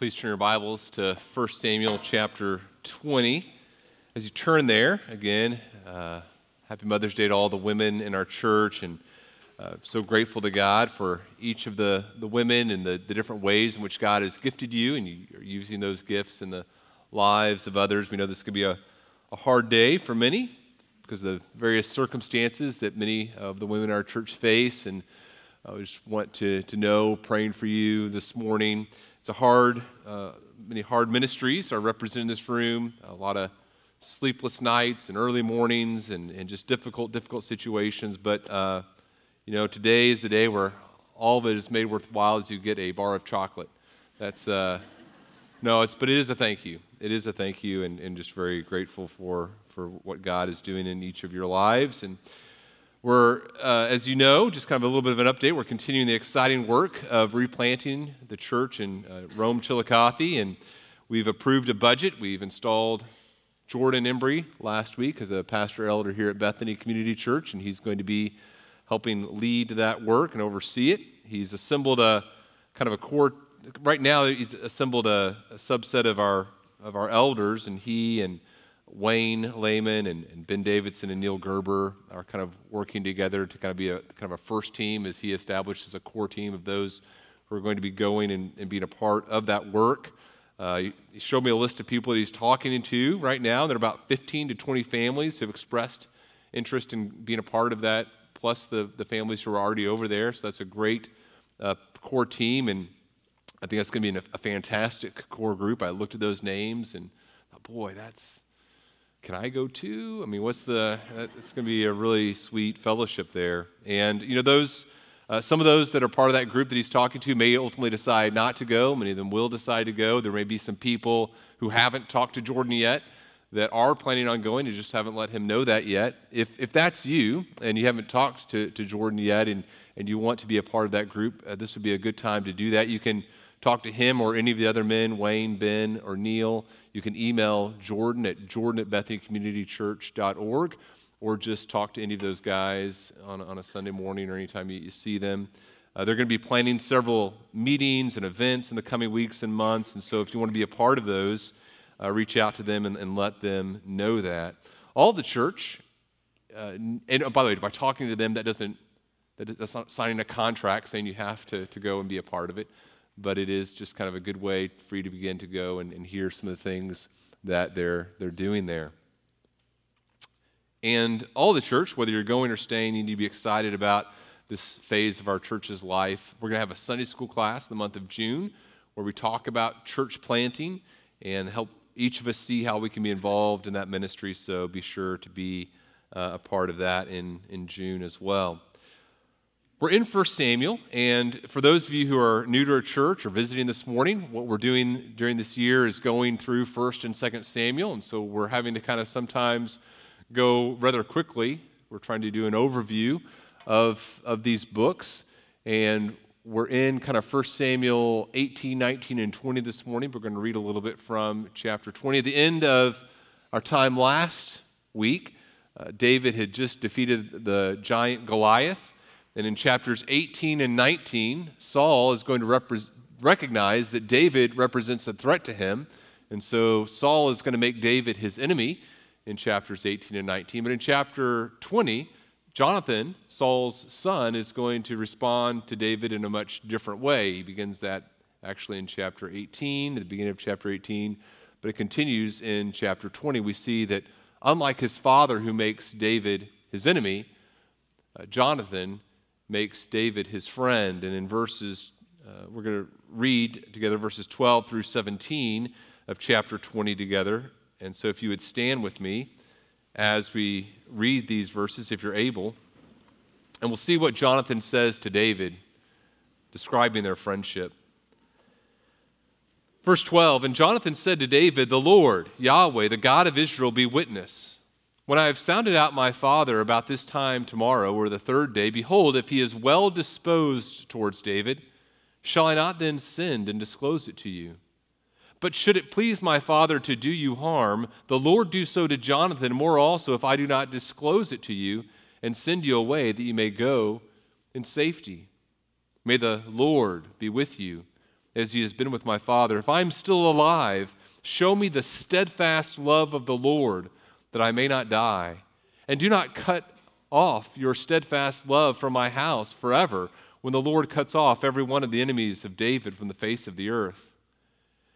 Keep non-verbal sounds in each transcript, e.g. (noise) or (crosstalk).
Please turn your Bibles to 1 Samuel chapter 20. As you turn there, again, uh, happy Mother's Day to all the women in our church, and uh, so grateful to God for each of the, the women and the, the different ways in which God has gifted you, and you are using those gifts in the lives of others. We know this could be a, a hard day for many because of the various circumstances that many of the women in our church face, and I just want to, to know, praying for you this morning. It's a hard, uh, many hard ministries are represented in this room, a lot of sleepless nights and early mornings and, and just difficult, difficult situations. But, uh, you know, today is the day where all of it is made worthwhile as you get a bar of chocolate. That's, uh, no, it's, but it is a thank you. It is a thank you and, and just very grateful for, for what God is doing in each of your lives. And, we're, uh, as you know, just kind of a little bit of an update. We're continuing the exciting work of replanting the church in uh, Rome, Chillicothe, and we've approved a budget. We've installed Jordan Embry last week as a pastor elder here at Bethany Community Church, and he's going to be helping lead that work and oversee it. He's assembled a kind of a core. Right now, he's assembled a, a subset of our of our elders, and he and Wayne Lehman and, and, Ben Davidson and Neil Gerber are kind of working together to kind of be a kind of a first team as he establishes a core team of those who are going to be going and, and being a part of that work. Uh, he, showed me a list of people that he's talking to right now. There are about 15 to 20 families who have expressed interest in being a part of that, plus the, the families who are already over there. So that's a great uh, core team, and I think that's going to be a, a fantastic core group. I looked at those names and, boy, that's can I go too? I mean, what's the, it's going to be a really sweet fellowship there. And, you know, those, uh, some of those that are part of that group that he's talking to may ultimately decide not to go. Many of them will decide to go. There may be some people who haven't talked to Jordan yet that are planning on going and just haven't let him know that yet. If, if that's you and you haven't talked to, to Jordan yet and, and you want to be a part of that group, uh, this would be a good time to do that. You can talk to him or any of the other men, Wayne, Ben, or Neil. You can email Jordan at jordan at bethanycommunitychurch.org or just talk to any of those guys on, on a Sunday morning or anytime you, you see them. Uh, they're going to be planning several meetings and events in the coming weeks and months. And so if you want to be a part of those, uh, reach out to them and, and, let them know that. All the church, uh, and oh, by the way, by talking to them, that doesn't, that, that's not signing a contract saying you have to, to go and be a part of it but it is just kind of a good way for you to begin to go and, and hear some of the things that they're, they're doing there. And all the church, whether you're going or staying, you need to be excited about this phase of our church's life. We're going to have a Sunday school class in the month of June where we talk about church planting and help each of us see how we can be involved in that ministry. So be sure to be uh, a part of that in, in June as well. We're in 1 Samuel, and for those of you who are new to our church or visiting this morning, what we're doing during this year is going through 1st and 2nd Samuel, and so we're having to kind of sometimes go rather quickly. We're trying to do an overview of, of these books, and we're in kind of 1 Samuel 18, 19, and 20 this morning. We're going to read a little bit from chapter 20. At the end of our time last week, uh, David had just defeated the giant Goliath. And in chapters 18 and 19, Saul is going to repre- recognize that David represents a threat to him. And so Saul is going to make David his enemy in chapters 18 and 19. But in chapter 20, Jonathan, Saul's son, is going to respond to David in a much different way. He begins that actually in chapter 18, at the beginning of chapter 18, but it continues in chapter 20. We see that unlike his father, who makes David his enemy, uh, Jonathan makes David his friend. And in verses, uh, we're going to read together verses 12 through 17 of chapter 20 together. And so if you would stand with me as we read these verses, if you're able, and we'll see what Jonathan says to David, describing their friendship. Verse 12 And Jonathan said to David, The Lord, Yahweh, the God of Israel, be witness when I have sounded out my father about this time tomorrow or the third day, behold, if he is well disposed towards David, shall I not then send and disclose it to you? But should it please my father to do you harm, the Lord do so to Jonathan, more also if I do not disclose it to you and send you away that you may go in safety. May the Lord be with you as he has been with my father. If I'm still alive, show me the steadfast love of the Lord, that I may not die. And do not cut off your steadfast love from my house forever, when the Lord cuts off every one of the enemies of David from the face of the earth.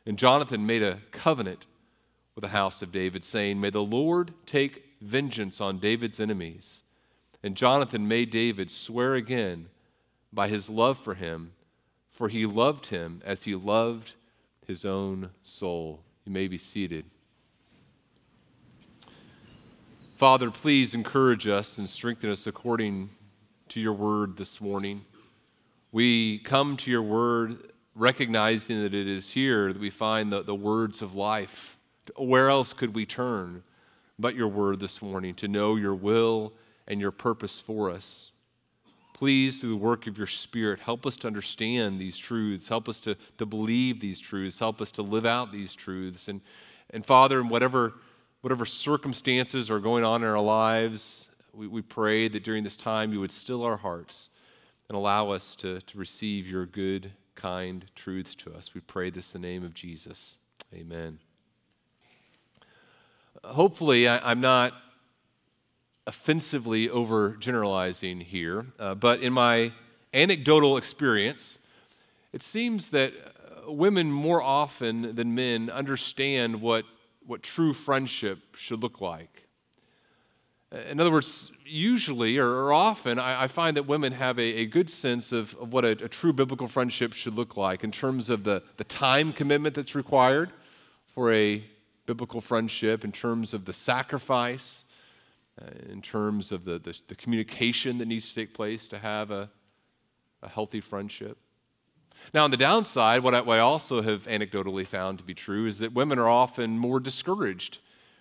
And Jonathan made a covenant with the house of David, saying, May the Lord take vengeance on David's enemies. And Jonathan made David swear again by his love for him, for he loved him as he loved his own soul. You may be seated. Father, please encourage us and strengthen us according to your word this morning. We come to your word recognizing that it is here that we find the, the words of life. Where else could we turn but your word this morning to know your will and your purpose for us? Please, through the work of your Spirit, help us to understand these truths. Help us to, to believe these truths. Help us to live out these truths. And, and Father, in whatever, whatever circumstances are going on in our lives, we, we pray that during this time you would still our hearts and allow us to, to receive your good, kind truths to us. We pray this in the name of Jesus. Amen. Hopefully, I, am not offensively overgeneralizing here, uh, but in my anecdotal experience, it seems that uh, women more often than men understand what, what true friendship should look like. In other words, usually or, often, I, find that women have a, good sense of, what a, true biblical friendship should look like in terms of the, time commitment that's required for a biblical friendship, in terms of the sacrifice, uh, in terms of the, communication that needs to take place to have a healthy friendship. Now, on the downside, what I, what I also have anecdotally found to be true is that women are often more discouraged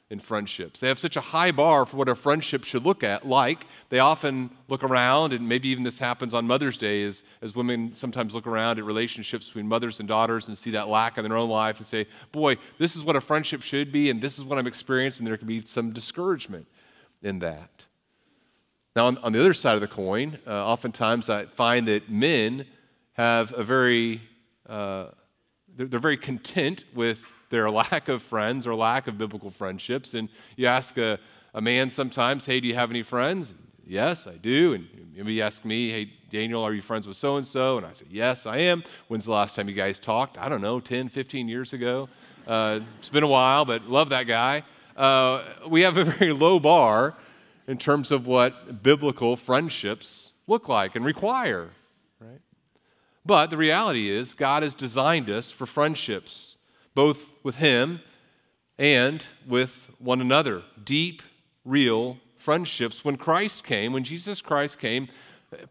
in friendships. They have such a high bar for what a friendship should look at, like they often look around, and maybe even this happens on Mother's Day as, as women sometimes look around at relationships between mothers and daughters and see that lack in their own life and say, Boy, this is what a friendship should be, and this is what I'm experiencing. There can be some discouragement in that. Now, on, on the other side of the coin, uh, oftentimes I find that men have a very, uh, they're, very content with their (laughs) lack of friends or lack of biblical friendships. And you ask a, a man sometimes, hey, do you have any friends? Yes, I do. And maybe you ask me, hey, Daniel, are you friends with so and so? And I say, yes, I am. When's the last time you guys talked? I don't know, 10, 15 years ago. Uh, it's been a while, but love that guy. Uh, we have a (laughs) very low bar in terms of what biblical friendships look like and require? But the reality is, God has designed us for friendships both with Him and with one another. Deep, real friendships. When Christ came, when Jesus Christ came,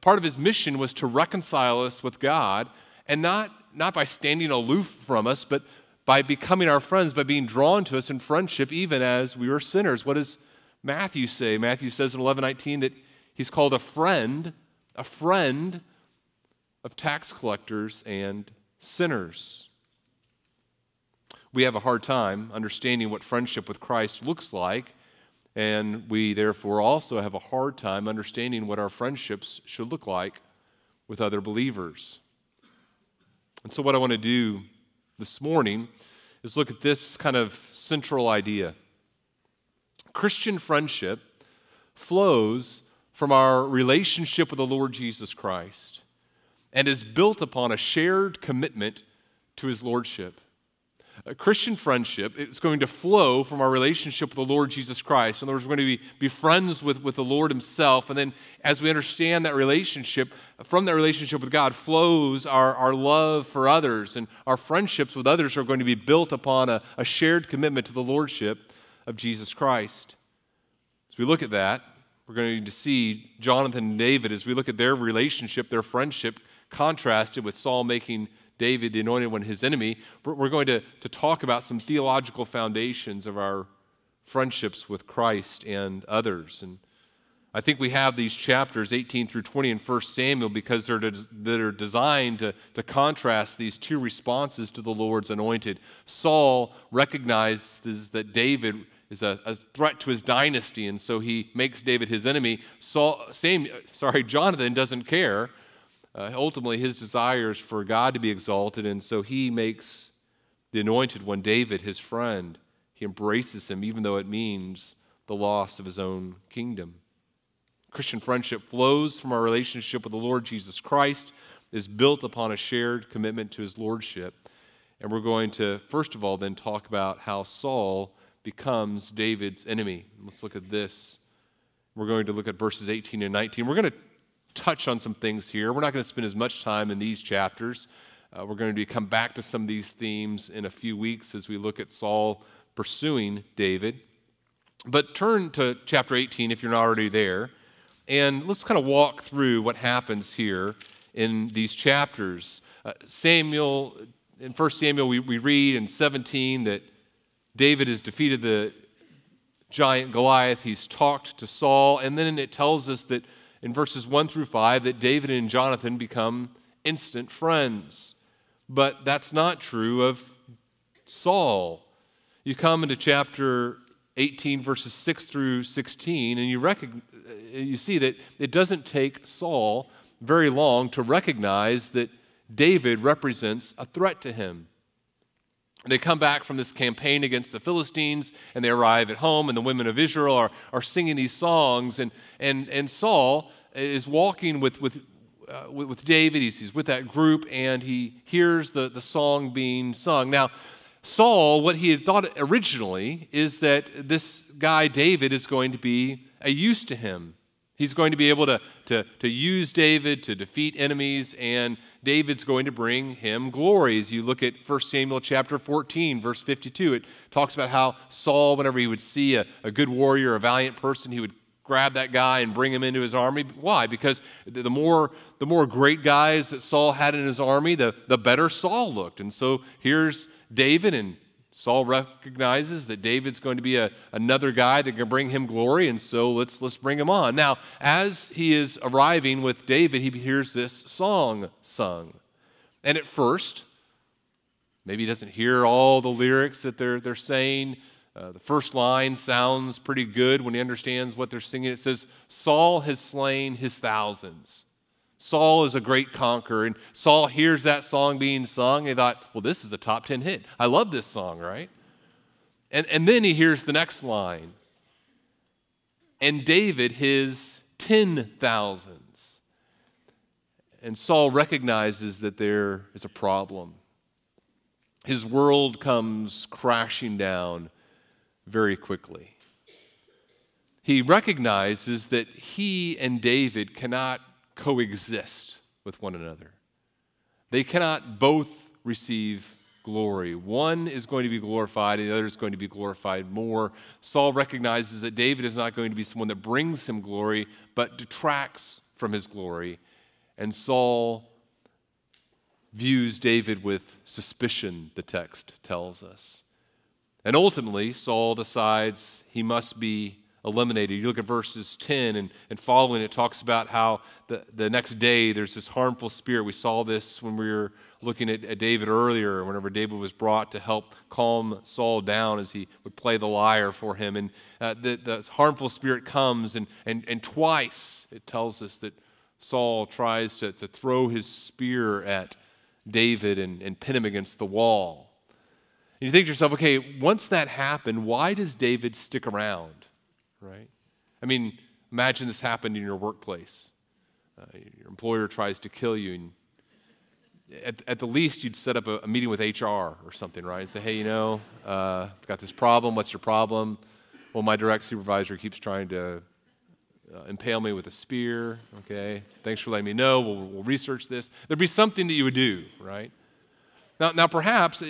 part of His mission was to reconcile us with God, and not, not by standing aloof from us, but by becoming our friends, by being drawn to us in friendship, even as we were sinners. What does Matthew say? Matthew says in 11 19 that he's called a friend, a friend of tax collectors and sinners. We have a hard time understanding what friendship with Christ looks like, and we therefore also have a hard time understanding what our friendships should look like with other believers. And so, what I want to do this morning is look at this kind of central idea. Christian friendship flows from our relationship with the Lord Jesus Christ and is built upon a shared commitment to his lordship. A Christian friendship is going to flow from our relationship with the Lord Jesus Christ. In other words, we're going to be, be friends with, with the Lord Himself. And then, as we understand that relationship, from that relationship with God flows our, our love for others. And our friendships with others are going to be built upon a, a shared commitment to the Lordship of Jesus Christ. As we look at that, we're going to see Jonathan and David, as we look at their relationship, their friendship, contrasted with Saul making David, the anointed one, his enemy, we're going to, to talk about some theological foundations of our friendships with Christ and others. And I think we have these chapters 18 through 20 in 1 Samuel because they're, that are designed to, to contrast these two responses to the Lord's anointed. Saul recognizes that David is a, a, threat to his dynasty, and so he makes David his enemy. Saul, same, sorry, Jonathan doesn't care Uh, ultimately, his desire is for God to be exalted, and so he makes the anointed one, David, his friend. He embraces him, even though it means the loss of his own kingdom. Christian friendship flows from our relationship with the Lord Jesus Christ, is built upon a shared commitment to his lordship. And we're going to, first of all, then talk about how Saul becomes David's enemy. Let's look at this. We're going to look at verses 18 and 19. We're going to touch on some things here. We're not going to spend as much time in these chapters. Uh, we're going to come back to some of these themes in a few weeks as we look at Saul pursuing David. But turn to chapter 18 if you're not already there, and let's kind of walk through what happens here in these chapters. Uh, Samuel, in 1 Samuel, we, we read in 17 that David has defeated the giant Goliath. He's talked to Saul, and then it tells us that in verses 1 through 5 that David and Jonathan become instant friends. But that's not true of Saul. You come into chapter 18, verses 6 through 16, and you, recognize, uh, you see that it doesn't take Saul very long to recognize that David represents a threat to him. They come back from this campaign against the Philistines and they arrive at home, and the women of Israel are, are singing these songs. And, and, and Saul is walking with, with, uh, with, with, David, he's, he's with that group, and he hears the, the song being sung. Now, Saul, what he had thought originally is that this guy, David, is going to be a use to him. He's going to be able to, to, to use David to defeat enemies, and David's going to bring him glory. As you look at 1 Samuel chapter 14, verse 52, it talks about how Saul, whenever he would see a, a good warrior, a valiant person, he would grab that guy and bring him into his army. Why? Because the more, the more great guys that Saul had in his army, the, the better Saul looked. And so here's David, and Saul recognizes that David's going to be a, another guy that can bring him glory, and so let's, let's bring him on. Now, as he is arriving with David, he hears this song sung. And at first, maybe he doesn't hear all the lyrics that they're, they're saying. Uh, the first line sounds pretty good when he understands what they're singing. It says, Saul has slain his thousands. Saul is a great conqueror. And Saul hears that song being sung. He thought, well, this is a top 10 hit. I love this song, right? And, and then he hears the next line. And David, his ten thousands. And Saul recognizes that there is a problem. His world comes crashing down very quickly. He recognizes that he and David cannot coexist with one another. They cannot both receive glory. One is going to be glorified, and the other is going to be glorified more. Saul recognizes that David is not going to be someone that brings him glory, but detracts from his glory. And Saul views David with suspicion, the text tells us. And ultimately, Saul decides he must be eliminated. You look at verses 10 and, and following, it talks about how the, the next day there's this harmful spirit. We saw this when we were looking at, at David earlier, whenever David was brought to help calm Saul down as he would play the lyre for him. And uh, the, the harmful spirit comes, and, and, and twice it tells us that Saul tries to, to throw his spear at David and, and pin him against the wall. And you think to yourself, okay, once that happened, why does David stick around? Right? I mean, imagine this happened in your workplace. Uh, your employer tries to kill you, and at, at the least, you'd set up a, a, meeting with HR or something, right? And say, hey, you know, uh, I've got this problem. What's your problem? Well, my direct supervisor keeps trying to uh, impale me with a spear. Okay, thanks for letting me know. We'll, we'll research this. There'd be something that you would do, right? Now, now perhaps,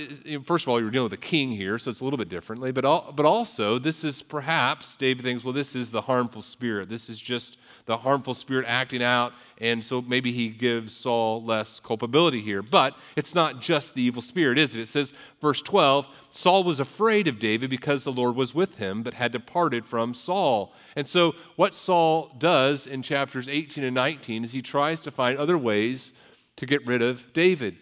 first of all, you're dealing with a king here, so it's a little bit differently, but, all, but also, this is perhaps, David thinks, well, this is the harmful spirit. This is just the harmful spirit acting out, and so maybe he gives Saul less culpability here. But it's not just the evil spirit, is it? It says, verse 12, Saul was afraid of David because the Lord was with him, but had departed from Saul. And so, what Saul does in chapters 18 and 19 is he tries to find other ways to get rid of David.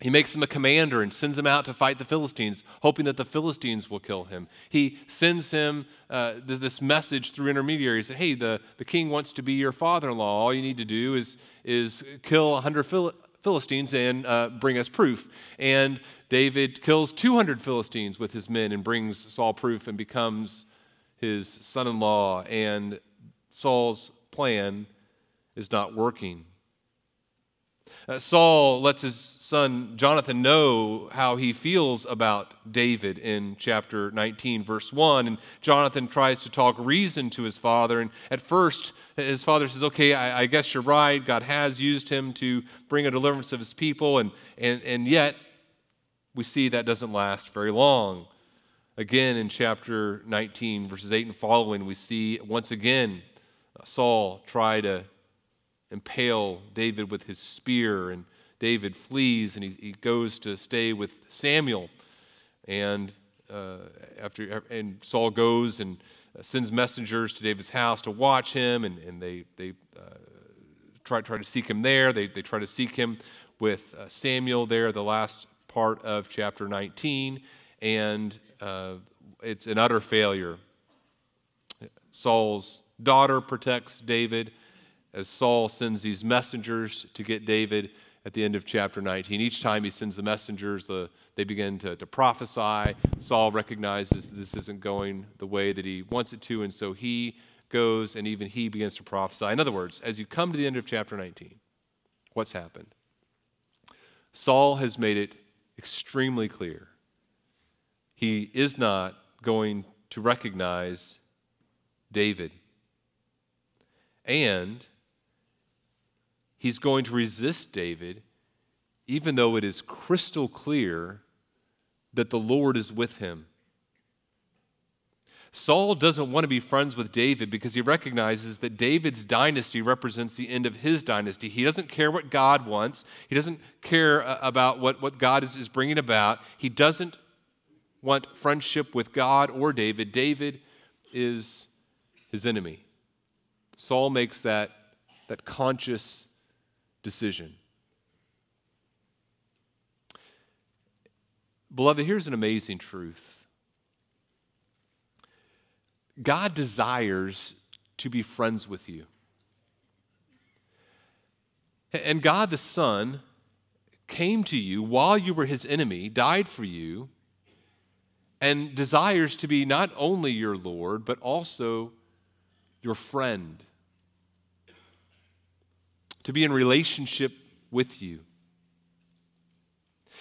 He makes him a commander and sends him out to fight the Philistines, hoping that the Philistines will kill him. He sends him uh, this message through intermediaries that, hey, the, the king wants to be your father in law. All you need to do is, is kill 100 Phil- Philistines and uh, bring us proof. And David kills 200 Philistines with his men and brings Saul proof and becomes his son in law. And Saul's plan is not working. Uh, Saul lets his son Jonathan know how he feels about David in chapter 19, verse 1. And Jonathan tries to talk reason to his father. And at first, his father says, Okay, I, I guess you're right. God has used him to bring a deliverance of his people. And, and, and yet, we see that doesn't last very long. Again, in chapter 19, verses 8 and following, we see once again Saul try to impale David with his spear, and David flees and he, he goes to stay with Samuel. And uh, after and Saul goes and sends messengers to David's house to watch him, and, and they, they uh, try, try to seek him there. They, they try to seek him with uh, Samuel there, the last part of chapter 19, and uh, it's an utter failure. Saul's daughter protects David as Saul sends these messengers to get David at the end of chapter 19. Each time he sends the messengers, the, they begin to, to prophesy. Saul recognizes that this isn't going the way that he wants it to, and so he goes and even he begins to prophesy. In other words, as you come to the end of chapter 19, what's happened? Saul has made it extremely clear he is not going to recognize David. And he's going to resist David, even though it is crystal clear that the Lord is with him. Saul doesn't want to be friends with David because he recognizes that David's dynasty represents the end of his dynasty. He doesn't care what God wants, he doesn't care uh, about what, what God is, is bringing about. He doesn't want friendship with God or David. David is his enemy. Saul makes that, that conscious decision. Beloved, here's an amazing truth God desires to be friends with you. And God the Son came to you while you were his enemy, died for you, and desires to be not only your Lord, but also your friend to be in relationship with you.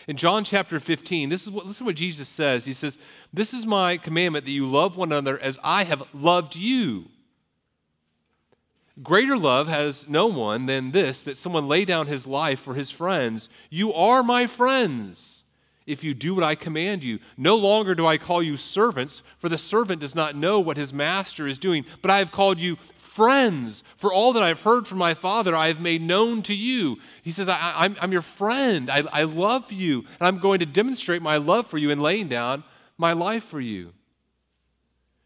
In John chapter 15, this is what, listen to what Jesus says. He says, This is my commandment that you love one another as I have loved you. Greater love has no one than this that someone lay down his life for his friends. You are my friends if you do what I command you. No longer do I call you servants, for the servant does not know what his master is doing, but I have called you friends. For all that I've heard from my Father, I have made known to you. He says, I, am your friend. I, I love you. And I'm going to demonstrate my love for you in laying down my life for you.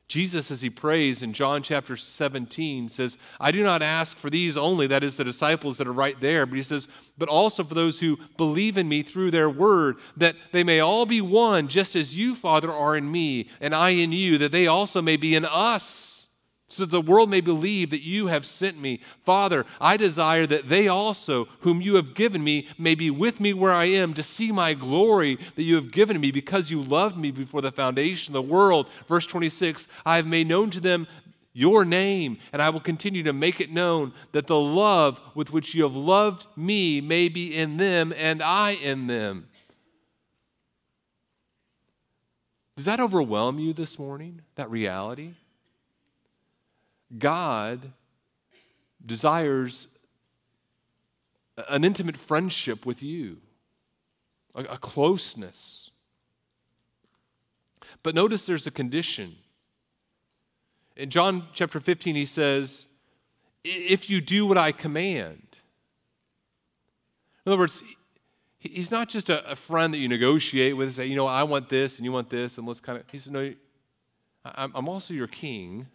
Jesus, as he prays in John chapter 17, says, I do not ask for these only, that is, the disciples that are right there, but he says, but also for those who believe in me through their word, that they may all be one, just as you, Father, are in me, and I in you, that they also may be in us so that the world may believe that you have sent me. Father, I desire that they also, whom you have given me, may be with me where I am to see my glory that you have given me because you loved me before the foundation of the world. Verse 26 I have made known to them your name, and I will continue to make it known that the love with which you have loved me may be in them and I in them. Does that overwhelm you this morning, that reality? God desires an intimate friendship with you, a, a closeness. But notice there's a condition. In John chapter 15, he says, If you do what I command. In other words, he's not just a, a friend that you negotiate with say, you know, I want this and you want this, and let's kind of, he said, no, I'm also your king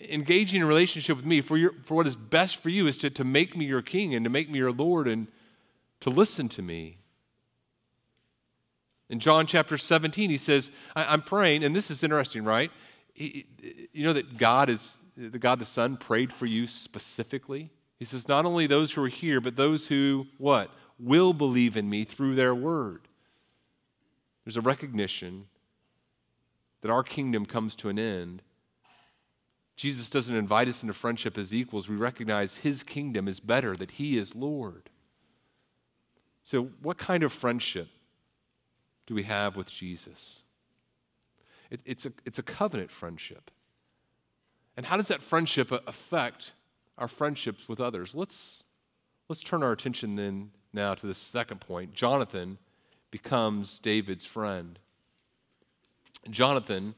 engaging in relationship with me for, your, for what is best for you is to, to make me your king and to make me your Lord. And to listen to me. In John chapter 17, he says, I, am praying, and this is interesting, right? He, you know that God is, the God the Son prayed for you specifically? He says, not only those who are here, but those who, what? Will believe in me through their word. There's a recognition that our kingdom comes to an end. Jesus doesn't invite us into friendship as equals. We recognize his kingdom is better, that he is Lord. So, what kind of friendship do we have with Jesus? It, it's, a, it's a covenant friendship. And how does that friendship uh, affect our friendships with others? Let's, let's turn our attention then now to the second point. Jonathan becomes David's friend. Jonathan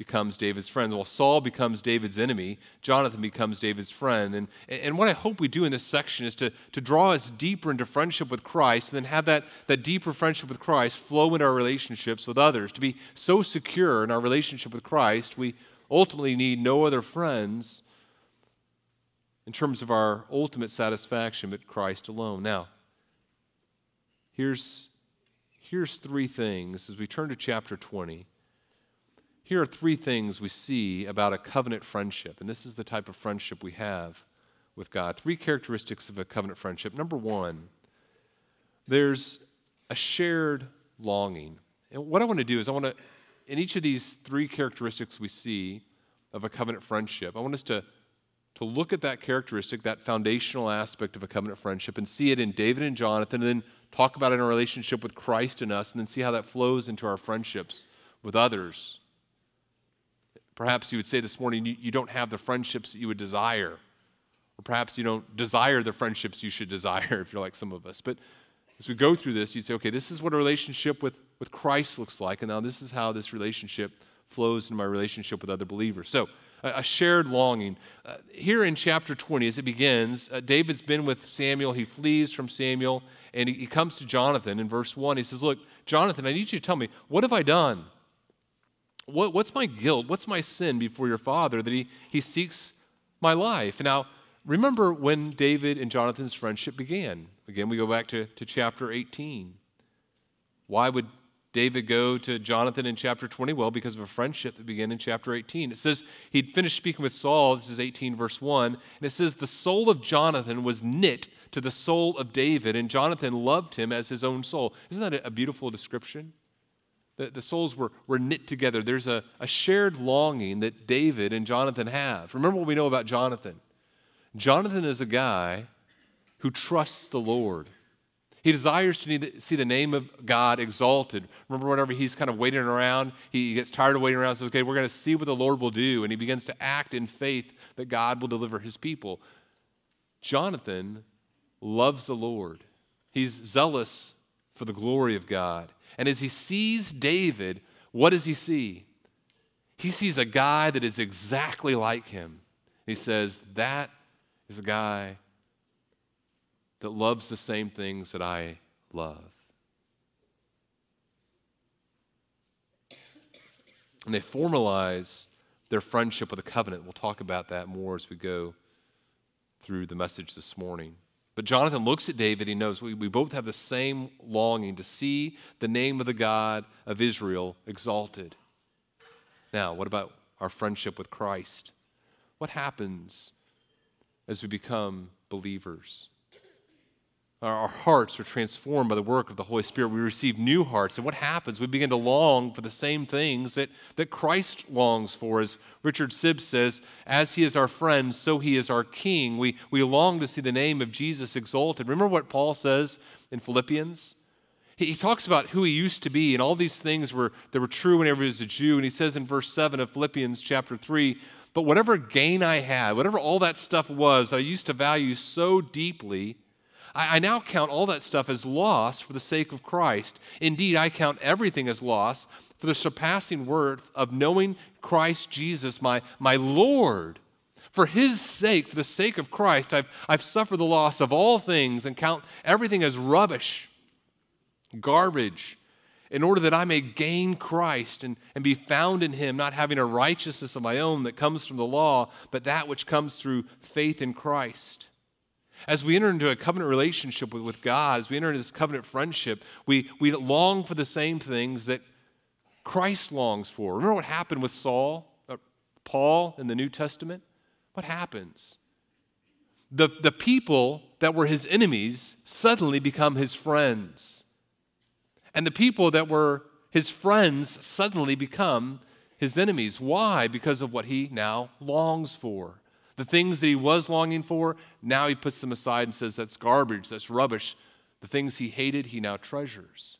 becomes David's friend. While Saul becomes David's enemy, Jonathan becomes David's friend. And, and what I hope we do in this section is to, to draw us deeper into friendship with Christ and then have that, that deeper friendship with Christ flow into our relationships with others. To be so secure in our relationship with Christ, we ultimately need no other friends in terms of our ultimate satisfaction but Christ alone. Now, here's, here's three things as we turn to chapter 20 here are three things we see about a covenant friendship, and this is the type of friendship we have with God. Three characteristics of a covenant friendship. Number one, there's a shared longing. And what I want to do is, I want to, in each of these three characteristics we see of a covenant friendship, I want us to, to look at that characteristic, that foundational aspect of a covenant friendship, and see it in David and Jonathan, and then talk about it in our relationship with Christ and us, and then see how that flows into our friendships with others Perhaps you would say this morning you, you don't have the friendships that you would desire. Or perhaps you don't desire the friendships you should desire (laughs) if you're like some of us. But as we go through this, you'd say, okay, this is what a relationship with, with Christ looks like. And now this is how this relationship flows in my relationship with other believers. So, a, shared longing. Uh, here in chapter 20, as it begins, uh, David's been with Samuel. He flees from Samuel and he, he comes to Jonathan in verse 1. He says, Look, Jonathan, I need you to tell me, what have I done? What, what's my guilt? What's my sin before your father that he, he seeks my life? Now, remember when David and Jonathan's friendship began. Again, we go back to, to chapter 18. Why would David go to Jonathan in chapter 20? Well, because of a friendship that began in chapter 18. It says he'd finished speaking with Saul. This is 18, verse 1. And it says, The soul of Jonathan was knit to the soul of David, and Jonathan loved him as his own soul. Isn't that a beautiful description? The, the souls were, were knit together. There's a, a shared longing that David and Jonathan have. Remember what we know about Jonathan. Jonathan is a guy who trusts the Lord. He desires to see the name of God exalted. Remember, whenever he's kind of waiting around, he gets tired of waiting around, says, Okay, we're going to see what the Lord will do. And he begins to act in faith that God will deliver his people. Jonathan loves the Lord, he's zealous for the glory of God. And as he sees David, what does he see? He sees a guy that is exactly like him. He says, That is a guy that loves the same things that I love. And they formalize their friendship with a covenant. We'll talk about that more as we go through the message this morning. But Jonathan looks at David. He knows we, we both have the same longing to see the name of the God of Israel exalted. Now, what about our friendship with Christ? What happens as we become believers? Our hearts are transformed by the work of the Holy Spirit. We receive new hearts. And what happens? We begin to long for the same things that, that Christ longs for. As Richard Sibbes says, as he is our friend, so he is our king. We, we long to see the name of Jesus exalted. Remember what Paul says in Philippians? He, he talks about who he used to be, and all these things were, that were true whenever he was a Jew. And he says in verse 7 of Philippians chapter 3, but whatever gain I had, whatever all that stuff was that I used to value so deeply, I, I now count all that stuff as loss for the sake of Christ. Indeed, I count everything as loss for the surpassing worth of knowing Christ Jesus, my, my Lord. For his sake, for the sake of Christ, I've, I've suffered the loss of all things and count everything as rubbish, garbage, in order that I may gain Christ and, and be found in him, not having a righteousness of my own that comes from the law, but that which comes through faith in Christ As we enter into a covenant relationship with, with God, as we enter into this covenant friendship, we, we long for the same things that Christ longs for. Remember what happened with Saul, uh, Paul in the New Testament? What happens? The, the people that were his enemies suddenly become his friends. And the people that were his friends suddenly become his enemies. Why? Because of what he now longs for. The things that he was longing for, now he puts them aside and says, That's garbage, that's rubbish. The things he hated, he now treasures.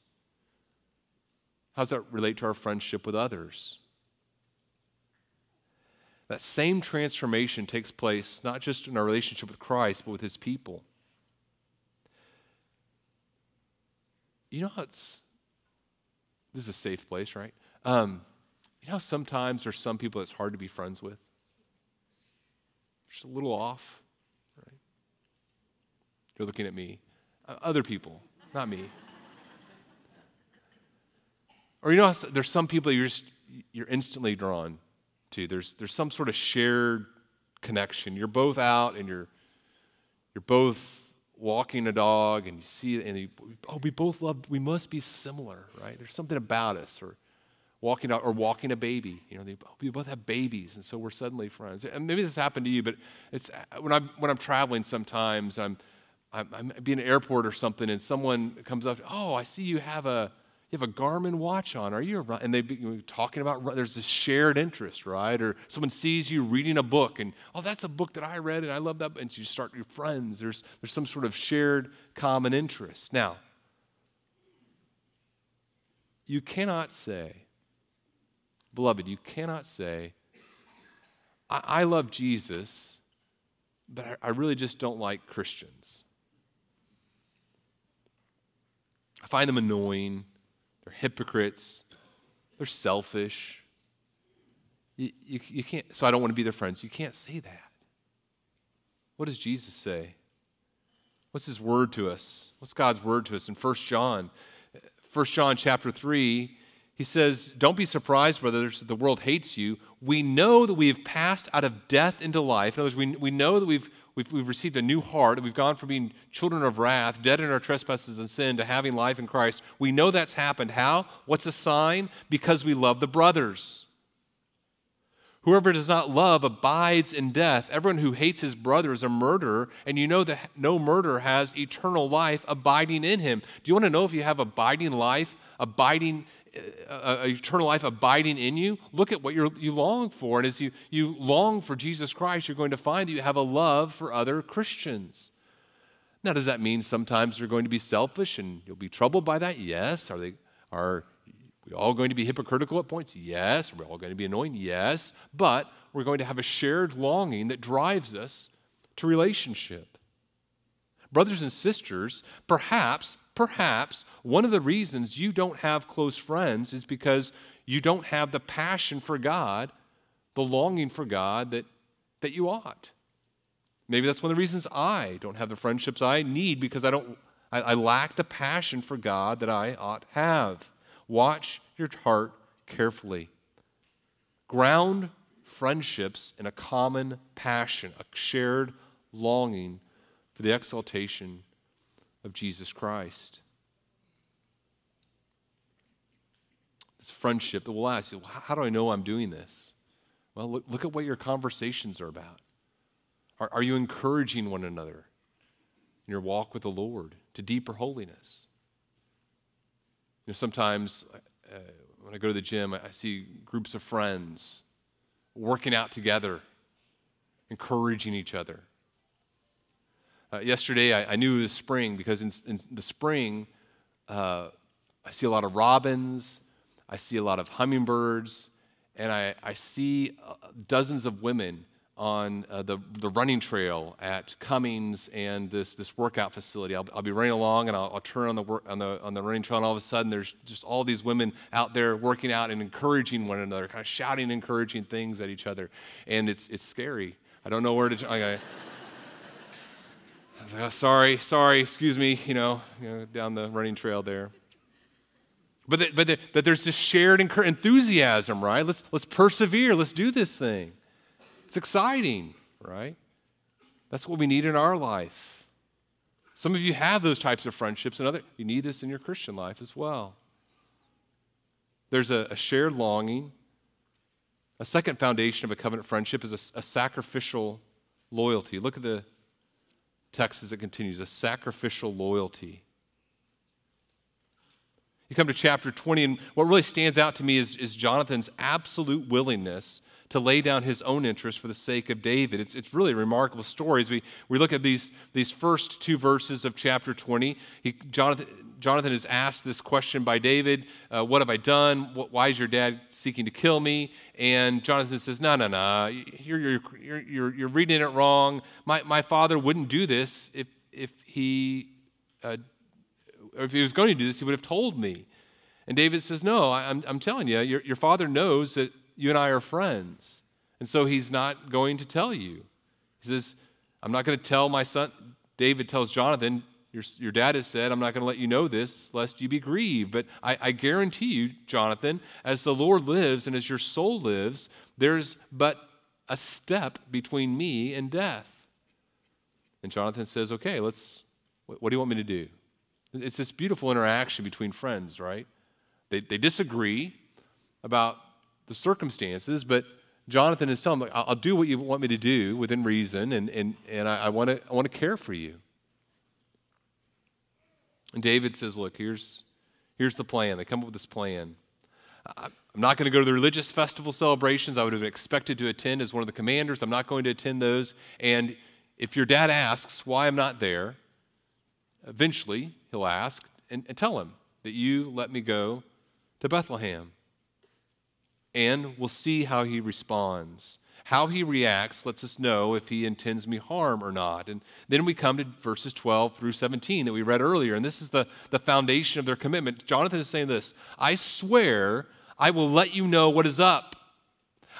How does that relate to our friendship with others? That same transformation takes place not just in our relationship with Christ, but with his people. You know how it's, this is a safe place, right? Um, you know sometimes there's some people that's hard to be friends with? Just a little off, right? You're looking at me. Uh, other people, not me. or you know, there's some people you're just, you're instantly drawn to. There's, there's some sort of shared connection. You're both out and you're, you're both walking a dog and you see, and you, oh, we both love, we must be similar, right? There's something about us. Or walking out, or walking a baby. You know, they, oh, we both have babies, and so we're suddenly friends. And maybe this happened to you, but it's uh, when I'm, when I'm traveling sometimes, I'm, I'm, I'm be in an airport or something, and someone comes up, oh, I see you have a, you have a Garmin watch on. Are you a And they be talking about there's this shared interest, right? Or someone sees you reading a book, and oh, that's a book that I read, and I love that. And so you start your friends. There's there's some sort of shared common interest. Now, you cannot say, beloved, you cannot say, I, I love Jesus, but I, I really just don't like Christians. I find them annoying. They're hypocrites. They're selfish. You, you, you can't, so I don't want to be their friends. You can't say that. What does Jesus say? What's his word to us? What's God's word to us in 1 John? 1 John chapter 3, he says, Don't be surprised, brothers, the world hates you. We know that we have passed out of death into life. In other words, we, we know that we've We've, we've received a new heart, we've gone from being children of wrath, dead in our trespasses and sin, to having life in Christ. We know that's happened. How? What's a sign? Because we love the brothers. Whoever does not love abides in death. Everyone who hates his brother is a murderer, and you know that no murderer has eternal life abiding in him. Do you want to know if you have abiding life, abiding uh, eternal life abiding in you, look at what you you long for. And as you, you long for Jesus Christ, you're going to find that you have a love for other Christians. Now, does that mean sometimes you're going to be selfish and you'll be troubled by that? Yes. Are, they, are we all going to be hypocritical at points? Yes. Are we all going to be annoying? Yes. But we're going to have a shared longing that drives us to relationship. Brothers and sisters, perhaps perhaps one of the reasons you don't have close friends is because you don't have the passion for God, the longing for God that, that you ought. Maybe that's one of the reasons I don't have the friendships I need because I don't I, I lack the passion for God that I ought have. Watch your heart carefully. Ground friendships in a common passion, a shared longing for the exaltation of Jesus Christ. This friendship that will ask you, how do I know I'm doing this? Well, look, look at what your conversations are about. Are, are you encouraging one another in your walk with the Lord to deeper holiness? You know, sometimes uh, when I go to the gym, I see groups of friends working out together, encouraging each other. Uh, yesterday, I, I, knew it was spring because in, in the spring, uh, I see a lot of robins, I see a lot of hummingbirds, and I, I see uh, dozens of women on uh, the, the running trail at Cummings and this, this workout facility. I'll, I'll be running along and I'll, I'll turn on the, on, the, on the running trail, and all of a sudden there's just all these women out there working out and encouraging one another, kind of shouting encouraging things at each other. And it's, it's scary. I don't know where to. Was like, oh, sorry, sorry, excuse me, you know, you know down the running trail there. But, the, but, the, but there's this shared enthusiasm, right? Let's, let's persevere. Let's do this thing. It's exciting, right? That's what we need in our life. Some of you have those types of friendships, and other you need this in your Christian life as well. There's a, a shared longing. A second foundation of a covenant friendship is a, a sacrificial loyalty. Look at the text as it continues a sacrificial loyalty. You come to chapter 20, and what really stands out to me is, is Jonathan's absolute willingness to lay down his own interest for the sake of David. It's, it's really a remarkable story. As we, we look at these, these first two verses of chapter 20, he, Jonathan, Jonathan is asked this question by David uh, What have I done? What, why is your dad seeking to kill me? And Jonathan says, No, no, no. You're, you're, you're, you're reading it wrong. My, my father wouldn't do this if, if he. Uh, if he was going to do this, he would have told me. And David says, No, I, I'm, I'm telling you, your, your father knows that you and I are friends. And so he's not going to tell you. He says, I'm not going to tell my son. David tells Jonathan, your, your dad has said, I'm not going to let you know this lest you be grieved. But I, I guarantee you, Jonathan, as the Lord lives and as your soul lives, there's but a step between me and death. And Jonathan says, Okay, let's, what, what do you want me to do? It's this beautiful interaction between friends, right? They, they disagree about the circumstances, but Jonathan is telling them, I'll do what you want me to do within reason, and, and, and I, I want to I wanna care for you. And David says, Look, here's, here's the plan. They come up with this plan. I'm not going to go to the religious festival celebrations I would have been expected to attend as one of the commanders. I'm not going to attend those. And if your dad asks why I'm not there, eventually he'll ask and, and tell him that you let me go to Bethlehem. And we'll see how he responds. How he reacts lets us know if he intends me harm or not. And then we come to verses 12 through 17 that we read earlier, and this is the, the foundation of their commitment. Jonathan is saying this I swear I will let you know what is up.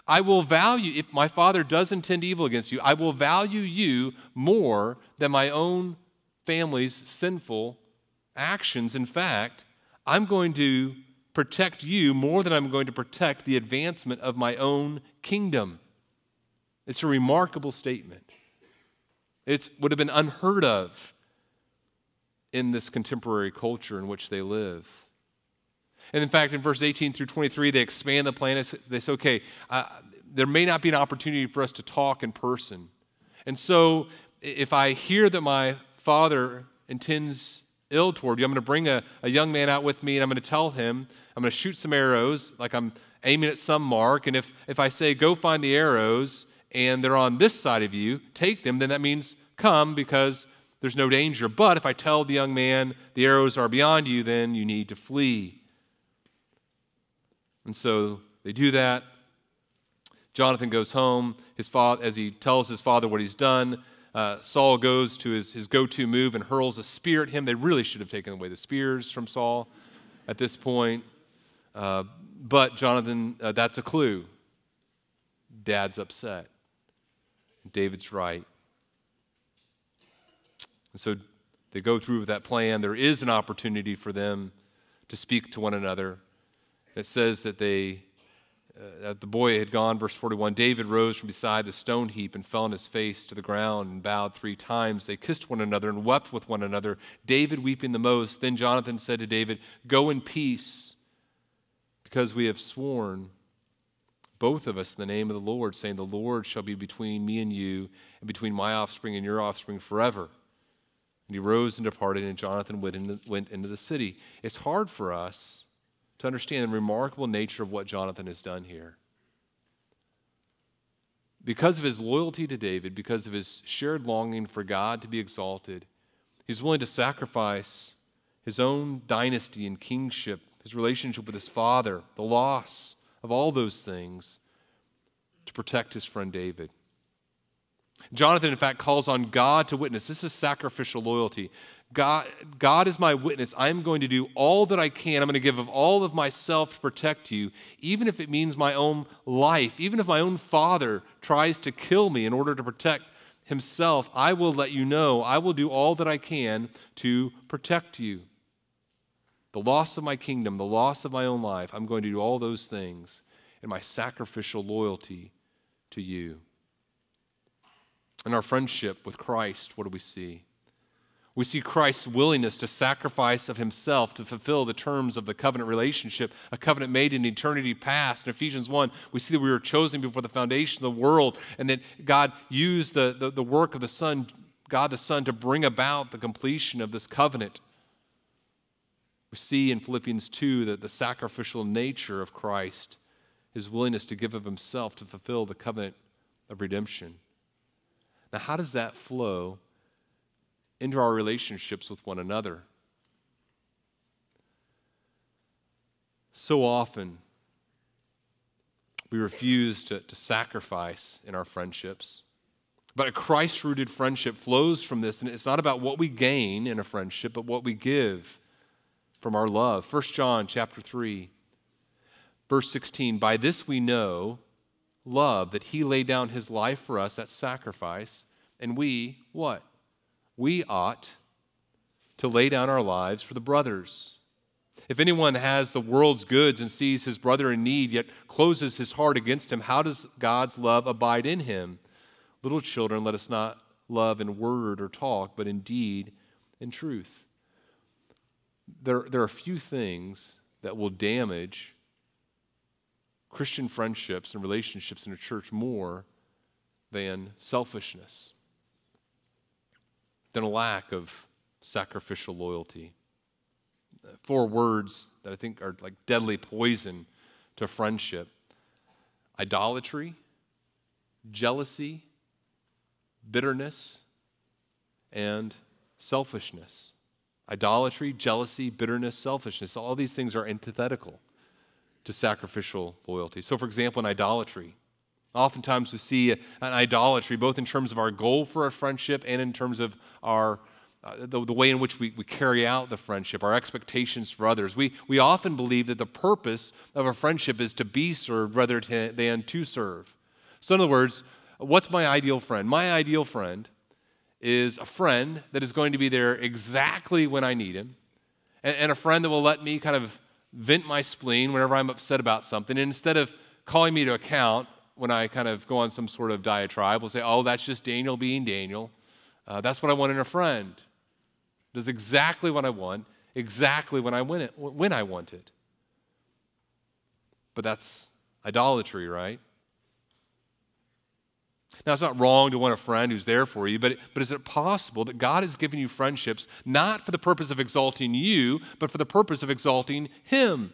I will value, if my father does intend evil against you, I will value you more than my own family's sinful actions. In fact, I'm going to protect you more than I'm going to protect the advancement of my own kingdom. It's a remarkable statement. It would have been unheard of in this contemporary culture in which they live. And in fact, in verse 18 through 23, they expand the plan. They say, okay, uh, there may not be an opportunity for us to talk in person. And so if I hear that my father intends ill toward you, I'm going to bring a, a young man out with me and I'm going to tell him, I'm going to shoot some arrows, like I'm aiming at some mark. And if, if I say, go find the arrows, and they're on this side of you, take them, then that means come because there's no danger. But if I tell the young man the arrows are beyond you, then you need to flee. And so they do that. Jonathan goes home. His father, as he tells his father what he's done, uh, Saul goes to his, his go to move and hurls a spear at him. They really should have taken away the spears from Saul at this point. Uh, but Jonathan, uh, that's a clue. Dad's upset. David's right. And so they go through with that plan. There is an opportunity for them to speak to one another. It says that they, uh, the boy had gone, verse 41. David rose from beside the stone heap and fell on his face to the ground and bowed three times. They kissed one another and wept with one another, David weeping the most. Then Jonathan said to David, Go in peace, because we have sworn both of us in the name of the Lord, saying, The Lord shall be between me and you, and between my offspring and your offspring forever. And he rose and departed, and Jonathan went into, went into the city. It's hard for us to understand the remarkable nature of what Jonathan has done here. Because of his loyalty to David, because of his shared longing for God to be exalted, he's willing to sacrifice his own dynasty and kingship, his relationship with his father, the loss of all those things to protect his friend David. Jonathan, in fact, calls on God to witness. This is sacrificial loyalty. God, God is my witness. I'm going to do all that I can. I'm going to give of all of myself to protect you, even if it means my own life. Even if my own father tries to kill me in order to protect himself, I will let you know. I will do all that I can to protect you the loss of my kingdom, the loss of my own life, I'm going to do all those things in my sacrificial loyalty to you. In our friendship with Christ, what do we see? We see Christ's willingness to sacrifice of himself to fulfill the terms of the covenant relationship, a covenant made in eternity past. In Ephesians 1, we see that we were chosen before the foundation of the world and that God used the, the, the work of the Son, God the Son, to bring about the completion of this covenant. We see in Philippians 2 that the sacrificial nature of Christ, his willingness to give of himself to fulfill the covenant of redemption. Now, how does that flow into our relationships with one another. So often, we refuse to, to sacrifice in our friendships. But a Christ rooted friendship flows from this, and it's not about what we gain in a friendship, but what we give from our love. 1 John chapter 3, verse 16 By this we know love, that he laid down his life for us at sacrifice, and we, what? we ought to lay down our lives for the brothers. If anyone has the world's goods and sees his brother in need, yet closes his heart against him, how does God's love abide in him? Little children, let us not love in word or talk, but in deed and truth. There, there are few things that will damage Christian friendships and relationships in a church more than selfishness than a lack of sacrificial loyalty. Four words that I think are like deadly poison to friendship idolatry, jealousy, bitterness, and selfishness. Idolatry, jealousy, bitterness, selfishness, all these things are antithetical to sacrificial loyalty. So, for example, in idolatry, Oftentimes we see an idolatry, both in terms of our goal for a friendship and in terms of our, uh, the, the, way in which we, we carry out the friendship, our expectations for others. We, we often believe that the purpose of a friendship is to be served rather than to serve. So, in other words, what's my ideal friend? My ideal friend is a friend that is going to be there exactly when I need him, and, and a friend that will let me kind of vent my spleen whenever I'm upset about something. And instead of calling me to account when I kind of go on some sort of diatribe, will say, oh, that's just Daniel being Daniel. Uh, that's what I want in a friend. Does exactly what I want, exactly when I, win it, when I want it. But that's idolatry, right? Now, it's not wrong to want a friend who's there for you, but, but is it possible that God has given you friendships not for the purpose of exalting you, but for the purpose of exalting Him?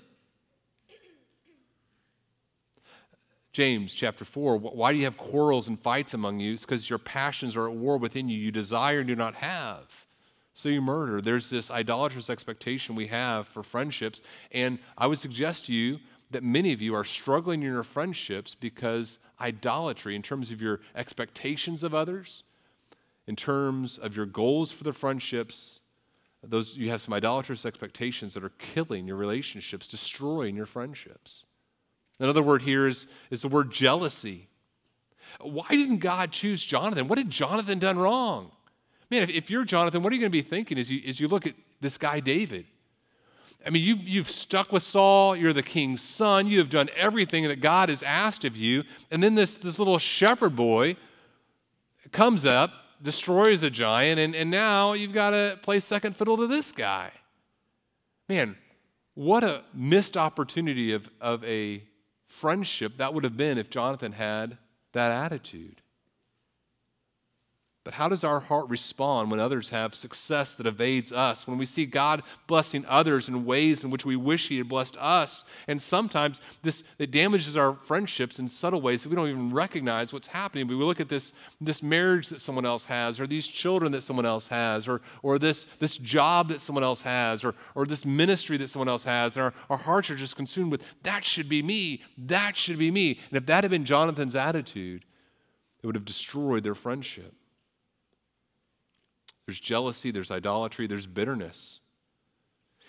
James chapter 4, why do you have quarrels and fights among you? It's because your passions are at war within you. You desire and do not have. So you murder. There's this idolatrous expectation we have for friendships. And I would suggest to you that many of you are struggling in your friendships because idolatry, in terms of your expectations of others, in terms of your goals for the friendships, those you have some idolatrous expectations that are killing your relationships, destroying your friendships. Another word here is, is the word jealousy. Why didn't God choose Jonathan? What had Jonathan done wrong? Man, if, if you're Jonathan, what are you going to be thinking as you, as you look at this guy, David? I mean, you've, you've stuck with Saul, you're the king's son, you have done everything that God has asked of you, and then this, this little shepherd boy comes up, destroys a giant, and, and now you've got to play second fiddle to this guy. Man, what a missed opportunity of, of a friendship that would have been if Jonathan had that attitude. But how does our heart respond when others have success that evades us? When we see God blessing others in ways in which we wish He had blessed us? And sometimes this it damages our friendships in subtle ways that we don't even recognize what's happening. But we look at this, this marriage that someone else has, or these children that someone else has, or, or this, this job that someone else has, or, or this ministry that someone else has, and our, our hearts are just consumed with that should be me, that should be me. And if that had been Jonathan's attitude, it would have destroyed their friendship. There's jealousy, there's idolatry, there's bitterness.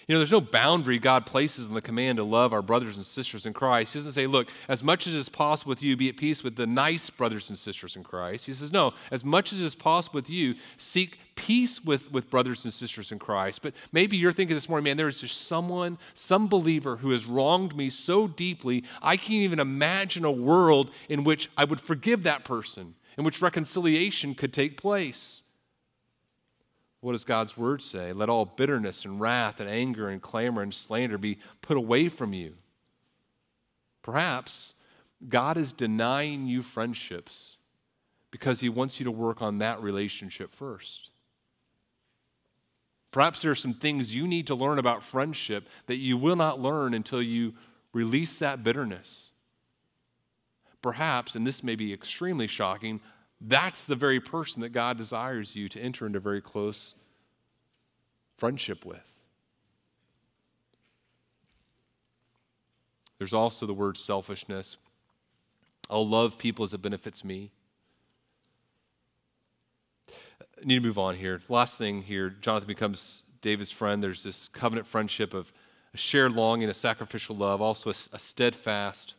You know, there's no boundary God places in the command to love our brothers and sisters in Christ. He doesn't say, look, as much as is possible with you, be at peace with the nice brothers and sisters in Christ. He says, no, as much as is possible with you, seek peace with, with brothers and sisters in Christ. But maybe you're thinking this morning, man, there is just someone, some believer who has wronged me so deeply, I can't even imagine a world in which I would forgive that person, in which reconciliation could take place. What does God's word say? Let all bitterness and wrath and anger and clamor and slander be put away from you. Perhaps God is denying you friendships because he wants you to work on that relationship first. Perhaps there are some things you need to learn about friendship that you will not learn until you release that bitterness. Perhaps, and this may be extremely shocking, that's the very person that God desires you to enter into very close friendship with. There's also the word selfishness. I'll love people as it benefits me. I need to move on here. Last thing here Jonathan becomes David's friend. There's this covenant friendship of a shared longing, a sacrificial love, also a, a steadfast,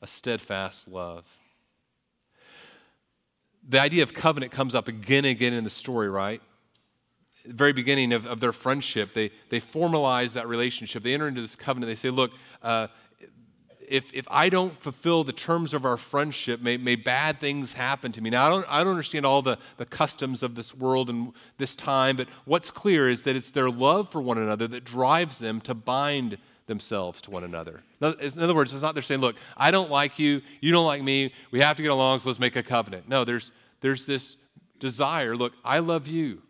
a steadfast love. The idea of covenant comes up again and again in the story, right? the very beginning of, of their friendship, they, they formalize that relationship. They enter into this covenant. They say, Look, uh, if, if I don't fulfill the terms of our friendship, may, may bad things happen to me. Now, I don't, I don't understand all the, the customs of this world and this time, but what's clear is that it's their love for one another that drives them to bind themselves to one another. In other words, it's not they're saying, look, I don't like you, you don't like me, we have to get along, so let's make a covenant. No, there's, there's this desire, look, I love you.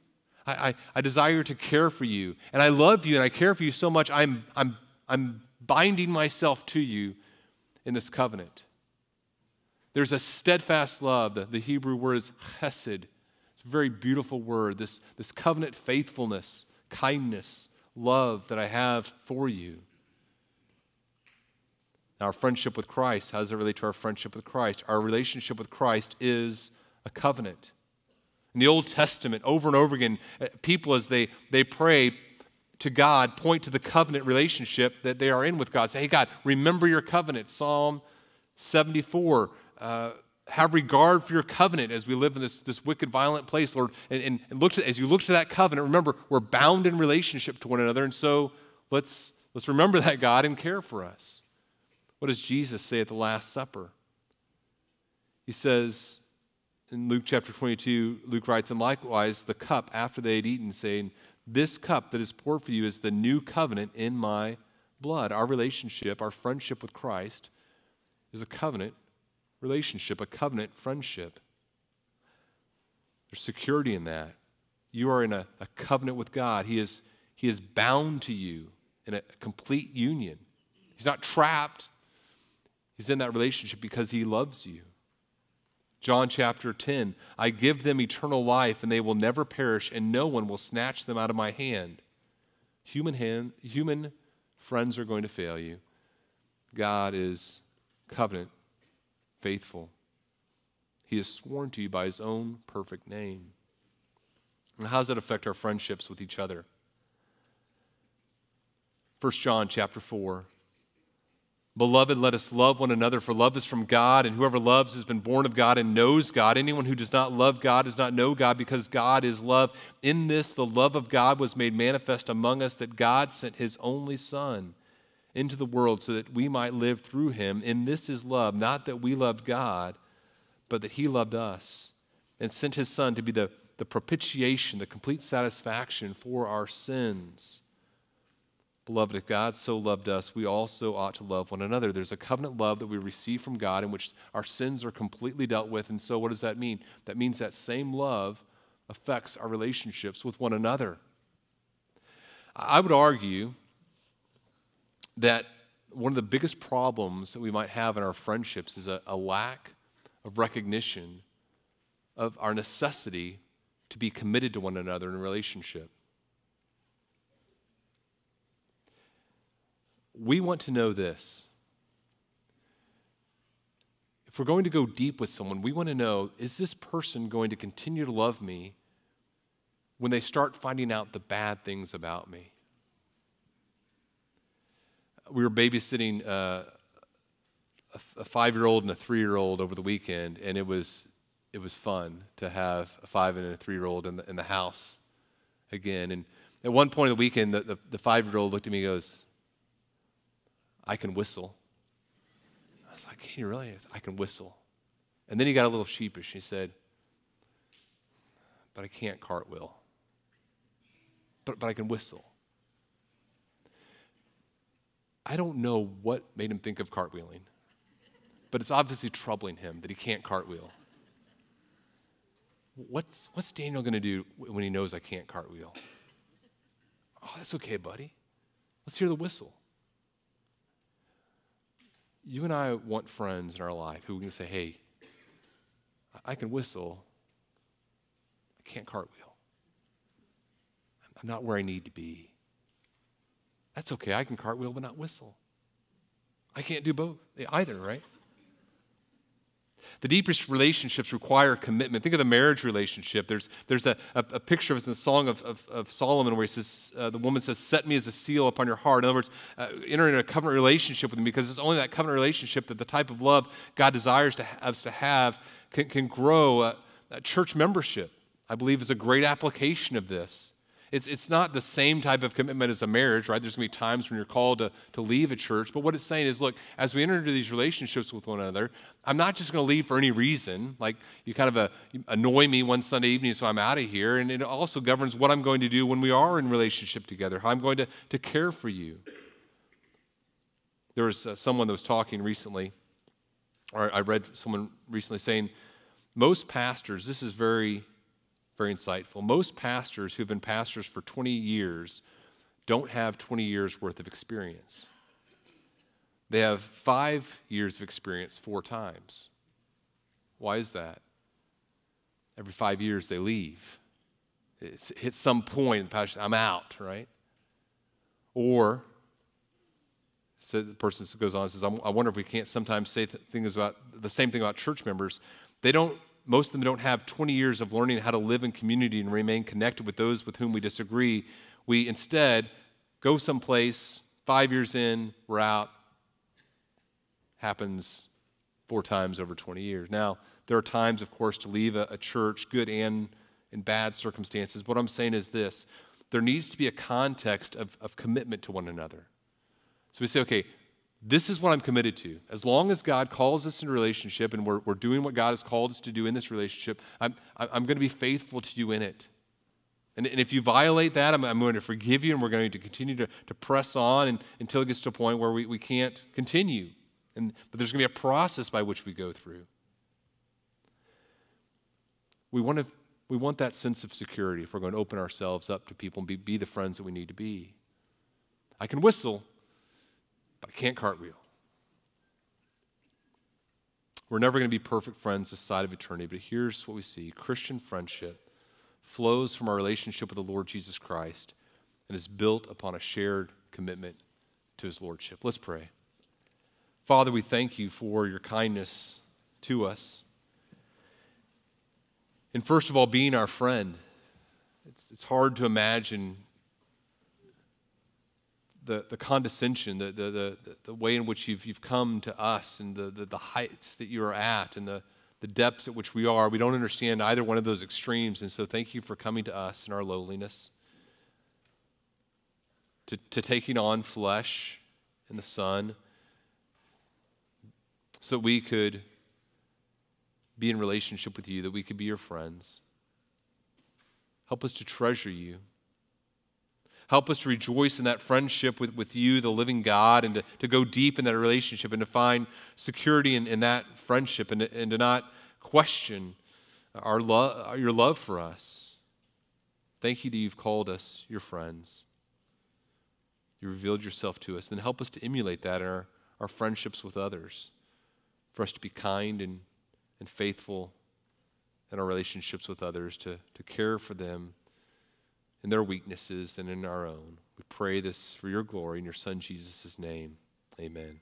I, I, I desire to care for you. And I love you and I care for you so much, I'm, I'm, I'm binding myself to you in this covenant. There's a steadfast love. The, the Hebrew word is chesed. It's a very beautiful word. This, this covenant faithfulness, kindness, love that I have for you. Our friendship with Christ, how does it relate to our friendship with Christ? Our relationship with Christ is a covenant. In the Old Testament, over and over again, uh, people, as they, they pray, to God point to the covenant relationship that they are in with God. Say, hey, God, remember your covenant. Psalm 74. Uh, have regard for your covenant as we live in this, this wicked, violent place, Lord. And, and, and look to, as you look to that covenant, remember, we're bound in relationship to one another. And so let's, let's remember that, God, and care for us. What does Jesus say at the Last Supper? He says in Luke chapter 22, Luke writes, And likewise, the cup after they had eaten, saying, this cup that is poured for you is the new covenant in my blood. Our relationship, our friendship with Christ, is a covenant relationship, a covenant friendship. There's security in that. You are in a, a covenant with God. He is, he is bound to you in a complete union. He's not trapped. He's in that relationship because he loves you. John chapter 10 I give them eternal life, and they will never perish, and no one will snatch them out of my hand. Human, hand, human friends are going to fail you. God is covenant faithful. He has sworn to you by his own perfect name. And how does that affect our friendships with each other? 1 John chapter 4 Beloved, let us love one another, for love is from God, and whoever loves has been born of God and knows God. Anyone who does not love God does not know God, because God is love. In this, the love of God was made manifest among us, that God sent his only Son into the world so that we might live through him. In this is love, not that we loved God, but that he loved us and sent his Son to be the, the propitiation, the complete satisfaction for our sins. Beloved, if God so loved us, we also ought to love one another. There's a covenant love that we receive from God in which our sins are completely dealt with. And so, what does that mean? That means that same love affects our relationships with one another. I would argue that one of the biggest problems that we might have in our friendships is a, a lack of recognition of our necessity to be committed to one another in a relationship. We want to know this. If we're going to go deep with someone, we want to know is this person going to continue to love me when they start finding out the bad things about me? We were babysitting uh, a, five year old and a three year old over the weekend, and it was, it was fun to have a five and a three year old in the, in the house again. And at one point of the weekend, the, the, the five year old looked at me and goes, I can whistle. I was like, Can you really? I can whistle. And then he got a little sheepish. He said, But I can't cartwheel. but, but I can whistle. I don't know what made him think of cartwheeling, but it's obviously troubling him that he can't cartwheel. What's, what's Daniel going to do when he knows I can't cartwheel? Oh, that's okay, buddy. Let's hear the whistle. You and I want friends in our life who can say, hey, I can whistle, I can't cartwheel. I'm not where I need to be. That's okay. I can cartwheel but not whistle. I can't do both eh, either, right? The deepest relationships require commitment. Think of the marriage relationship. There's, there's a, a, a picture of it in the Song of, of, of Solomon where he says, uh, the woman says, Set me as a seal upon your heart. In other words, uh, enter in a covenant relationship with me because it's only that covenant relationship that the type of love God desires to, us to have can, can grow. Uh, church membership, I believe, is a great application of this. It's, it's not the same type of commitment as a marriage, right? There's going to be times when you're called to, to leave a church. But what it's saying is, look, as we enter into these relationships with one another, I'm not just going to leave for any reason. Like, you kind of uh, annoy me one Sunday evening, so I'm out of here. And it also governs what I'm going to do when we are in relationship together, how I'm going to, to care for you. There was uh, someone that was talking recently, or I read someone recently saying, most pastors, this is very very insightful. Most pastors who've been pastors for 20 years don't have 20 years worth of experience. They have five years of experience four times. Why is that? Every five years they leave. It's hit some point, the pastor, I'm out, right? Or so the person goes on and says, I wonder if we can't sometimes say things about the same thing about church members. They don't most of them don't have 20 years of learning how to live in community and remain connected with those with whom we disagree. We instead go someplace, five years in, we're out. Happens four times over 20 years. Now, there are times, of course, to leave a, a church, good and in bad circumstances. What I'm saying is this there needs to be a context of, of commitment to one another. So we say, okay, this is what I'm committed to. As long as God calls us into relationship and we're, we're doing what God has called us to do in this relationship, I'm, I'm going to be faithful to you in it. And, and if you violate that, I'm, I'm, going to forgive you and we're going to continue to, to press on and, until it gets to a point where we, we can't continue. And, but there's going to be a process by which we go through. We want, to, we want that sense of security if we're going to open ourselves up to people and be, be the friends that we need to be. I can whistle, but I can't cartwheel. We're never going to be perfect friends this side of eternity, but here's what we see Christian friendship flows from our relationship with the Lord Jesus Christ and is built upon a shared commitment to his lordship. Let's pray. Father, we thank you for your kindness to us. And first of all, being our friend. It's, it's hard to imagine the, the condescension, the, the, the, the way in which you've, you've come to us, and the, the, the heights that you are at, and the, the depths at which we are. We don't understand either one of those extremes. And so thank you for coming to us in our lowliness, to, to taking on flesh and the Son, so we could be in relationship with you, that we could be your friends. Help us to treasure you. Help us to rejoice in that friendship with, with you, the living God, and to, to go deep in that relationship and to find security in, in that friendship and, and to not question our love, your love for us. Thank you that you've called us your friends. You revealed yourself to us. Then help us to emulate that in our, our friendships with others, for us to be kind and, and faithful in our relationships with others, to, to care for them in their weaknesses and in our own. We pray this for your glory in your Son Jesus' name. Amen.